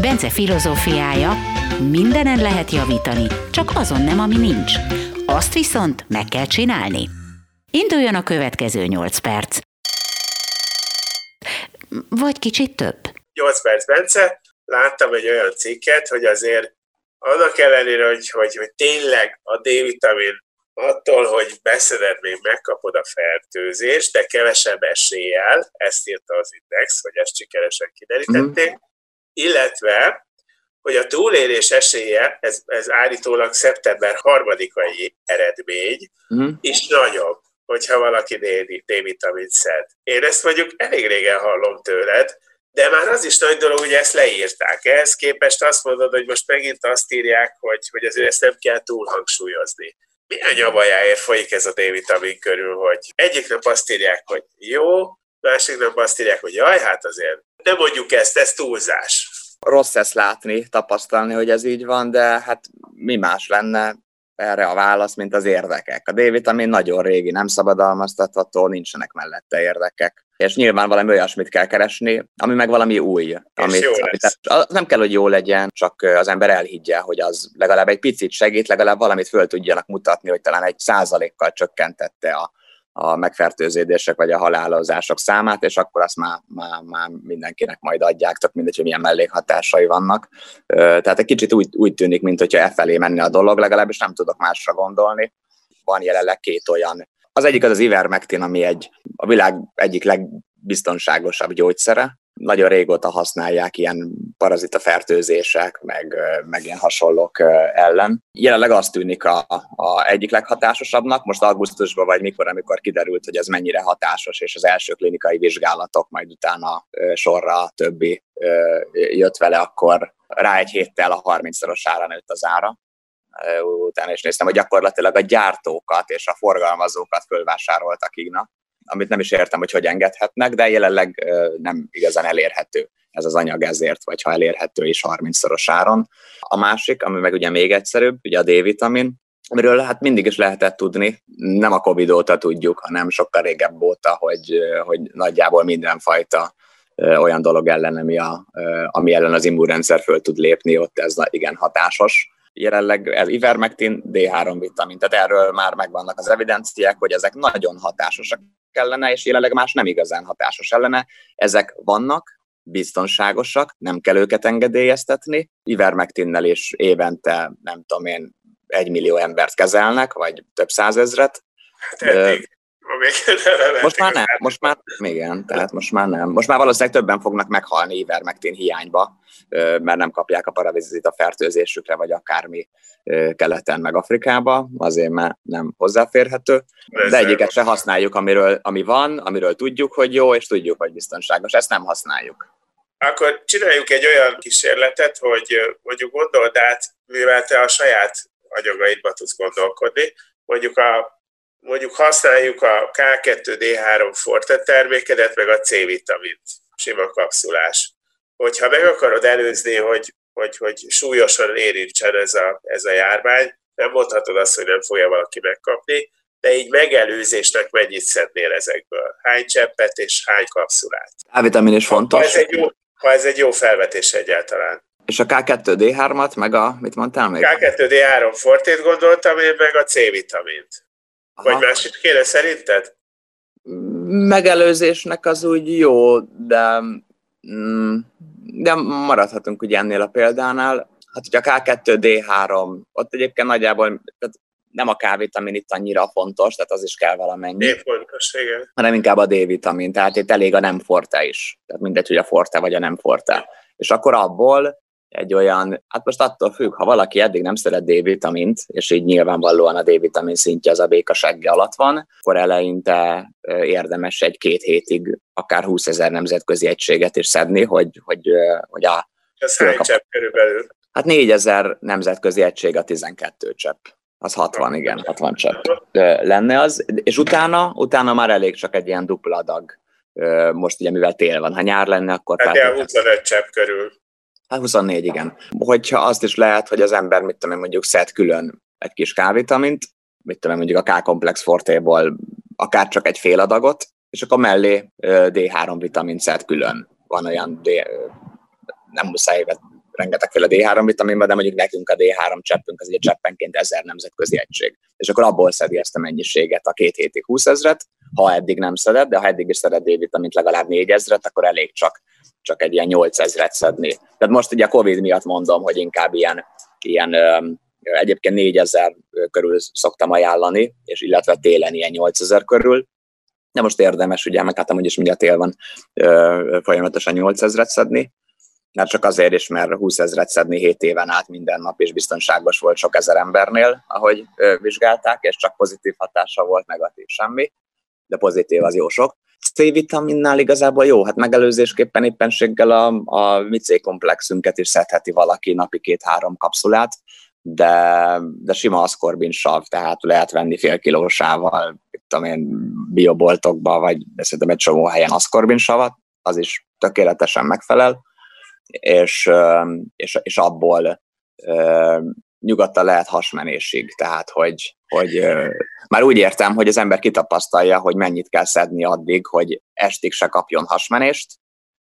Bence filozófiája, mindenen lehet javítani, csak azon nem, ami nincs. Azt viszont meg kell csinálni. Induljon a következő 8 perc. Vagy kicsit több. 8 perc, Bence. Láttam egy olyan cikket, hogy azért annak ellenére, hogy, hogy, hogy tényleg a D-vitamin attól, hogy beszeded, még megkapod a fertőzést, de kevesebb eséllyel, ezt írta az Index, hogy ezt sikeresen kiderítették, mm. Illetve, hogy a túlélés esélye, ez, ez állítólag szeptember harmadikai eredmény, mm. is nagyobb, hogyha valaki D-vitamint szed. Én ezt mondjuk elég régen hallom tőled, de már az is nagy dolog, hogy ezt leírták. Ehhez képest azt mondod, hogy most megint azt írják, hogy, hogy azért ezt nem kell túl hangsúlyozni milyen nyavajáért folyik ez a D-vitamin körül, hogy egyik nap azt írják, hogy jó, másik nap azt írják, hogy jaj, hát azért nem mondjuk ezt, ez túlzás. Rossz ezt látni, tapasztalni, hogy ez így van, de hát mi más lenne erre a válasz, mint az érdekek. A D-vitamin nagyon régi, nem szabadalmaztatható, nincsenek mellette érdekek és nyilván valami olyasmit kell keresni, ami meg valami új. Amit, amit az nem kell, hogy jó legyen, csak az ember elhiggye, hogy az legalább egy picit segít, legalább valamit föl tudjanak mutatni, hogy talán egy százalékkal csökkentette a, a megfertőződések vagy a halálozások számát, és akkor azt már, már, már mindenkinek majd adják, tök mindegy, hogy milyen mellékhatásai vannak. Tehát egy kicsit úgy, úgy tűnik, mint hogyha e felé menne a dolog, legalábbis nem tudok másra gondolni. Van jelenleg két olyan az egyik az az ivermectin, ami egy, a világ egyik legbiztonságosabb gyógyszere. Nagyon régóta használják ilyen parazita fertőzések, meg, meg ilyen hasonlók ellen. Jelenleg azt tűnik a, a egyik leghatásosabbnak, most augusztusban vagy mikor, amikor kiderült, hogy ez mennyire hatásos, és az első klinikai vizsgálatok, majd utána sorra többi jött vele, akkor rá egy héttel a 30-szorosára nőtt az ára utána is néztem, hogy gyakorlatilag a gyártókat és a forgalmazókat fölvásároltak Igna, amit nem is értem, hogy hogy engedhetnek, de jelenleg nem igazán elérhető ez az anyag ezért, vagy ha elérhető is 30-szoros áron. A másik, ami meg ugye még egyszerűbb, ugye a D-vitamin, amiről hát mindig is lehetett tudni, nem a Covid óta tudjuk, hanem sokkal régebb óta, hogy, hogy nagyjából mindenfajta olyan dolog ellen, ami, a, ami ellen az immunrendszer föl tud lépni, ott ez igen hatásos jelenleg ez ivermectin, D3 vitamin. Tehát erről már megvannak az evidenciák, hogy ezek nagyon hatásosak ellene, és jelenleg más nem igazán hatásos ellene. Ezek vannak, biztonságosak, nem kell őket engedélyeztetni. Ivermectinnel is évente, nem tudom én, egy millió embert kezelnek, vagy több százezret. Hát eddig most már nem, most már igen, tehát most már nem. Most már valószínűleg többen fognak meghalni ivermectin hiányba, mert nem kapják a paravizit a fertőzésükre, vagy akármi keleten, meg Afrikába, azért mert nem hozzáférhető. De egyiket se használjuk, amiről, ami van, amiről tudjuk, hogy jó, és tudjuk, hogy biztonságos. Ezt nem használjuk. Akkor csináljuk egy olyan kísérletet, hogy mondjuk gondold át, mivel te a saját anyagaidba tudsz gondolkodni, mondjuk a mondjuk használjuk a K2D3 Forte termékedet, meg a C-vitamint, sima kapszulás. Hogyha meg akarod előzni, hogy, hogy, hogy súlyosan érintsen ez a, ez a járvány, nem mondhatod azt, hogy nem fogja valaki megkapni, de így megelőzésnek mennyit szednél ezekből? Hány cseppet és hány kapszulát? A-vitamin is fontos. Ha ez egy jó, ha ez egy jó felvetés egyáltalán. És a K2D3-at, meg a, mit mondtál még? K2D3 fortét gondoltam én, meg a C-vitamint. Aha. Vagy másik kéne szerinted? Megelőzésnek az úgy jó, de, mm, de maradhatunk ugye ennél a példánál. Hát ugye a K2D3, ott egyébként nagyjából tehát nem a K-vitamin itt annyira fontos, tehát az is kell valamennyi. D fontos, igen. Hanem inkább a D-vitamin, tehát itt elég a nem forte is. Tehát mindegy, hogy a forte vagy a nem forte. És akkor abból egy olyan, hát most attól függ, ha valaki eddig nem szeret D-vitamint, és így nyilvánvalóan a D-vitamin szintje az a béka segge alatt van, akkor eleinte érdemes egy-két hétig akár 20 ezer nemzetközi egységet is szedni, hogy, hogy, hogy a... Ez hány csepp körülbelül? Hát 4000 nemzetközi egység a 12 csepp. Az 60, igen, 60 csepp lenne az. És utána, utána már elég csak egy ilyen dupla adag. Most ugye mivel tél van, ha nyár lenne, akkor... Hát ilyen 25 csepp körül. Hát 24, igen. Hogyha azt is lehet, hogy az ember, mit tudom én, mondjuk szed külön egy kis kávitamint, mit tudom én, mondjuk a K-komplex fortéból akár csak egy fél adagot, és akkor mellé D3 vitamin szed külön. Van olyan D, nem muszáj rengetegféle D3 vitaminba, de mondjuk nekünk a D3 cseppünk az egy cseppenként ezer nemzetközi egység. És akkor abból szedi ezt a mennyiséget a két hétig 20 ezret, ha eddig nem szedett, de ha eddig is szedett D-vitamint legalább 4 ezret, akkor elég csak, csak egy ilyen 8 ezret szedni. Tehát most ugye a Covid miatt mondom, hogy inkább ilyen, ilyen egyébként 4000 körül szoktam ajánlani, és illetve télen ilyen 8000 körül, de most érdemes, ugye, meg hát amúgy is mindjárt tél van folyamatosan 8000-et szedni, mert csak azért is, mert 20 ezeret szedni 7 éven át minden nap, és biztonságos volt sok ezer embernél, ahogy vizsgálták, és csak pozitív hatása volt, negatív semmi, de pozitív az jó sok. C-vitaminnál igazából jó, hát megelőzésképpen éppenséggel a, a micé komplexünket is szedheti valaki napi két-három kapszulát, de, de sima aszkorbin sav, tehát lehet venni fél kilósával, tudom én, bioboltokba, vagy szerintem egy csomó helyen aszkorbin savat, az is tökéletesen megfelel és, és, és abból nyugodtan lehet hasmenésig, tehát hogy, hogy már úgy értem, hogy az ember kitapasztalja, hogy mennyit kell szedni addig, hogy estig se kapjon hasmenést,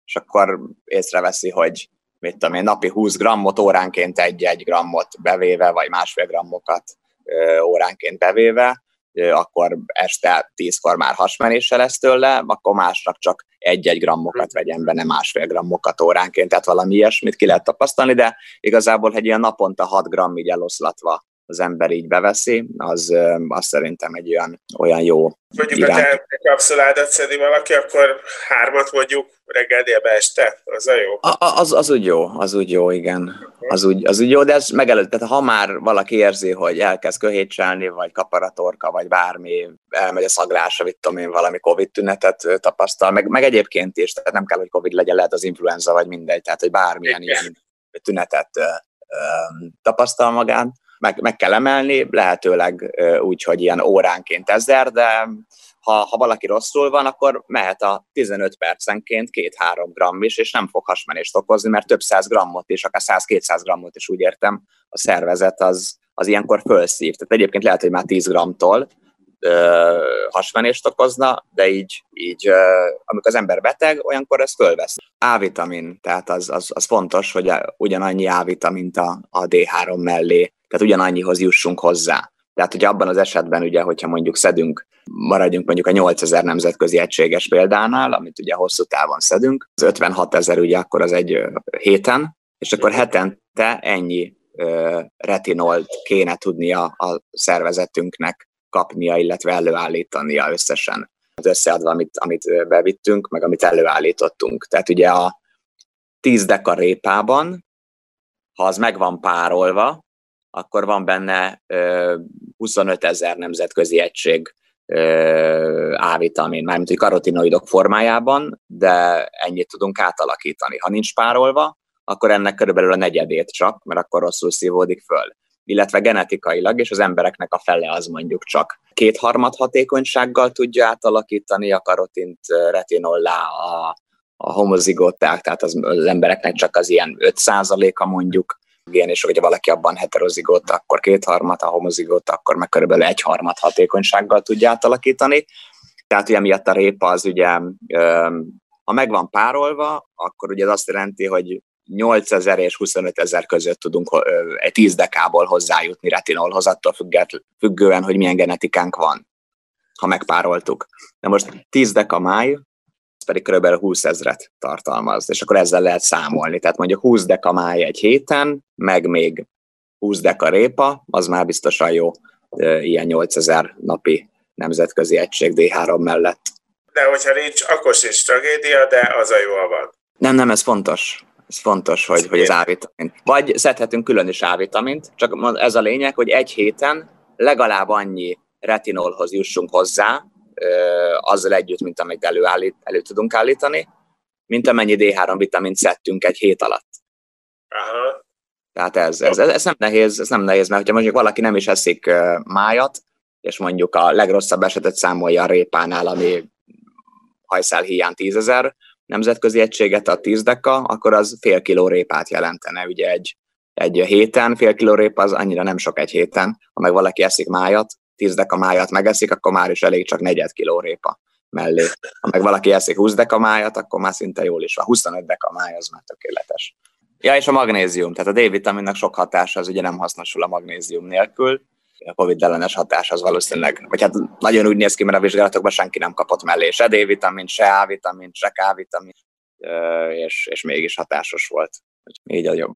és akkor észreveszi, hogy mit tudom én, napi 20 grammot, óránként egy-egy grammot bevéve, vagy másfél grammokat óránként bevéve, akkor este tízkor már hasmenéssel lesz tőle, akkor másnap csak egy-egy grammokat vegyen benne, másfél grammokat óránként, tehát valami ilyesmit ki lehet tapasztalni, de igazából egy ilyen naponta 6 gramm így eloszlatva az ember így beveszi, az, az szerintem egy olyan, olyan jó Mondjuk, irány. ha te kapszuládat szedi valaki, akkor hármat mondjuk reggel délbe este, az a jó? A, az, az úgy jó, az úgy jó, igen. Az úgy, az úgy jó, de ez megelőtt, tehát ha már valaki érzi, hogy elkezd köhétselni, vagy kaparatorka, vagy bármi, elmegy a szaglása, mit tudom én, valami Covid tünetet tapasztal, meg, meg egyébként is, tehát nem kell, hogy Covid legyen, lehet az influenza, vagy mindegy, tehát hogy bármilyen ilyen tünetet tapasztal magán, meg, meg kell emelni, lehetőleg úgy, hogy ilyen óránként ezer, de ha, ha valaki rosszul van, akkor mehet a 15 percenként 2-3 gramm is, és nem fog hasmenést okozni, mert több száz grammot is, akár 100-200 grammot is úgy értem, a szervezet az, az ilyenkor fölszív. Tehát egyébként lehet, hogy már 10 grammtól hasmenést okozna, de így, így amikor az ember beteg, olyankor ez fölvesz. A-vitamin, tehát az, az, az fontos, hogy ugyanannyi A-vitamint a, a D3 mellé tehát ugyanannyihoz jussunk hozzá. Tehát, hogy abban az esetben, ugye, hogyha mondjuk szedünk, maradjunk mondjuk a 8000 nemzetközi egységes példánál, amit ugye hosszú távon szedünk, az 56 ezer ugye akkor az egy héten, és akkor hetente ennyi retinolt kéne tudnia a szervezetünknek kapnia, illetve előállítania összesen. Összeadva, amit, amit bevittünk, meg amit előállítottunk. Tehát ugye a 10 deka répában, ha az meg van párolva, akkor van benne 25 ezer nemzetközi egység A-vitamin, mármint hogy karotinoidok formájában, de ennyit tudunk átalakítani. Ha nincs párolva, akkor ennek körülbelül a negyedét csak, mert akkor rosszul szívódik föl. Illetve genetikailag, és az embereknek a fele az mondjuk csak kétharmad hatékonysággal tudja átalakítani a karotint retinollá a, a homozigóták, tehát az, az embereknek csak az ilyen 5%-a mondjuk, igen, és hogyha valaki abban heterozigót, akkor kétharmad, ha homozigót, akkor meg körülbelül egyharmad hatékonysággal tudja átalakítani. Tehát ugye miatt a répa az ugye, ha meg párolva, akkor ugye az azt jelenti, hogy 8000 és 25 ezer között tudunk egy 10 dekából hozzájutni retinolhoz, attól függően, hogy milyen genetikánk van, ha megpároltuk. Na most 10 deka máj, pedig kb. 20 ezret tartalmaz, és akkor ezzel lehet számolni. Tehát mondjuk 20 deka máj egy héten, meg még 20 deka répa, az már biztosan jó ilyen 8000 napi nemzetközi egység D3 mellett. De hogyha nincs, akkor sincs tragédia, de az a jó van. Nem, nem, ez fontos. Ez fontos, hogy, hogy az A-vitamin. Vagy szedhetünk külön is A-vitamint, csak ez a lényeg, hogy egy héten legalább annyi retinolhoz jussunk hozzá, azzal együtt, mint amit előállít, elő tudunk állítani, mint amennyi D3 vitamint szedtünk egy hét alatt. Aha. Tehát ez, ez, ez, ez, nem nehéz, ez nem nehéz, mert ha mondjuk valaki nem is eszik májat, és mondjuk a legrosszabb esetet számolja a répánál, ami hajszál hiány tízezer nemzetközi egységet a 10 deka, akkor az fél kiló répát jelentene. Ugye egy, egy héten fél kiló répa az annyira nem sok egy héten. Ha meg valaki eszik májat, 10 deka májat megeszik, akkor már is elég csak negyed kiló répa mellé. Ha meg valaki eszik 20 deka májat, akkor már szinte jól is van. 25 deka máj az már tökéletes. Ja, és a magnézium, tehát a D-vitaminnak sok hatása az ugye nem hasznosul a magnézium nélkül. A Covid ellenes hatás az valószínűleg, vagy hát nagyon úgy néz ki, mert a vizsgálatokban senki nem kapott mellé se D-vitamin, se A-vitamin, se K-vitamin, és, és mégis hatásos volt. Így a jobb,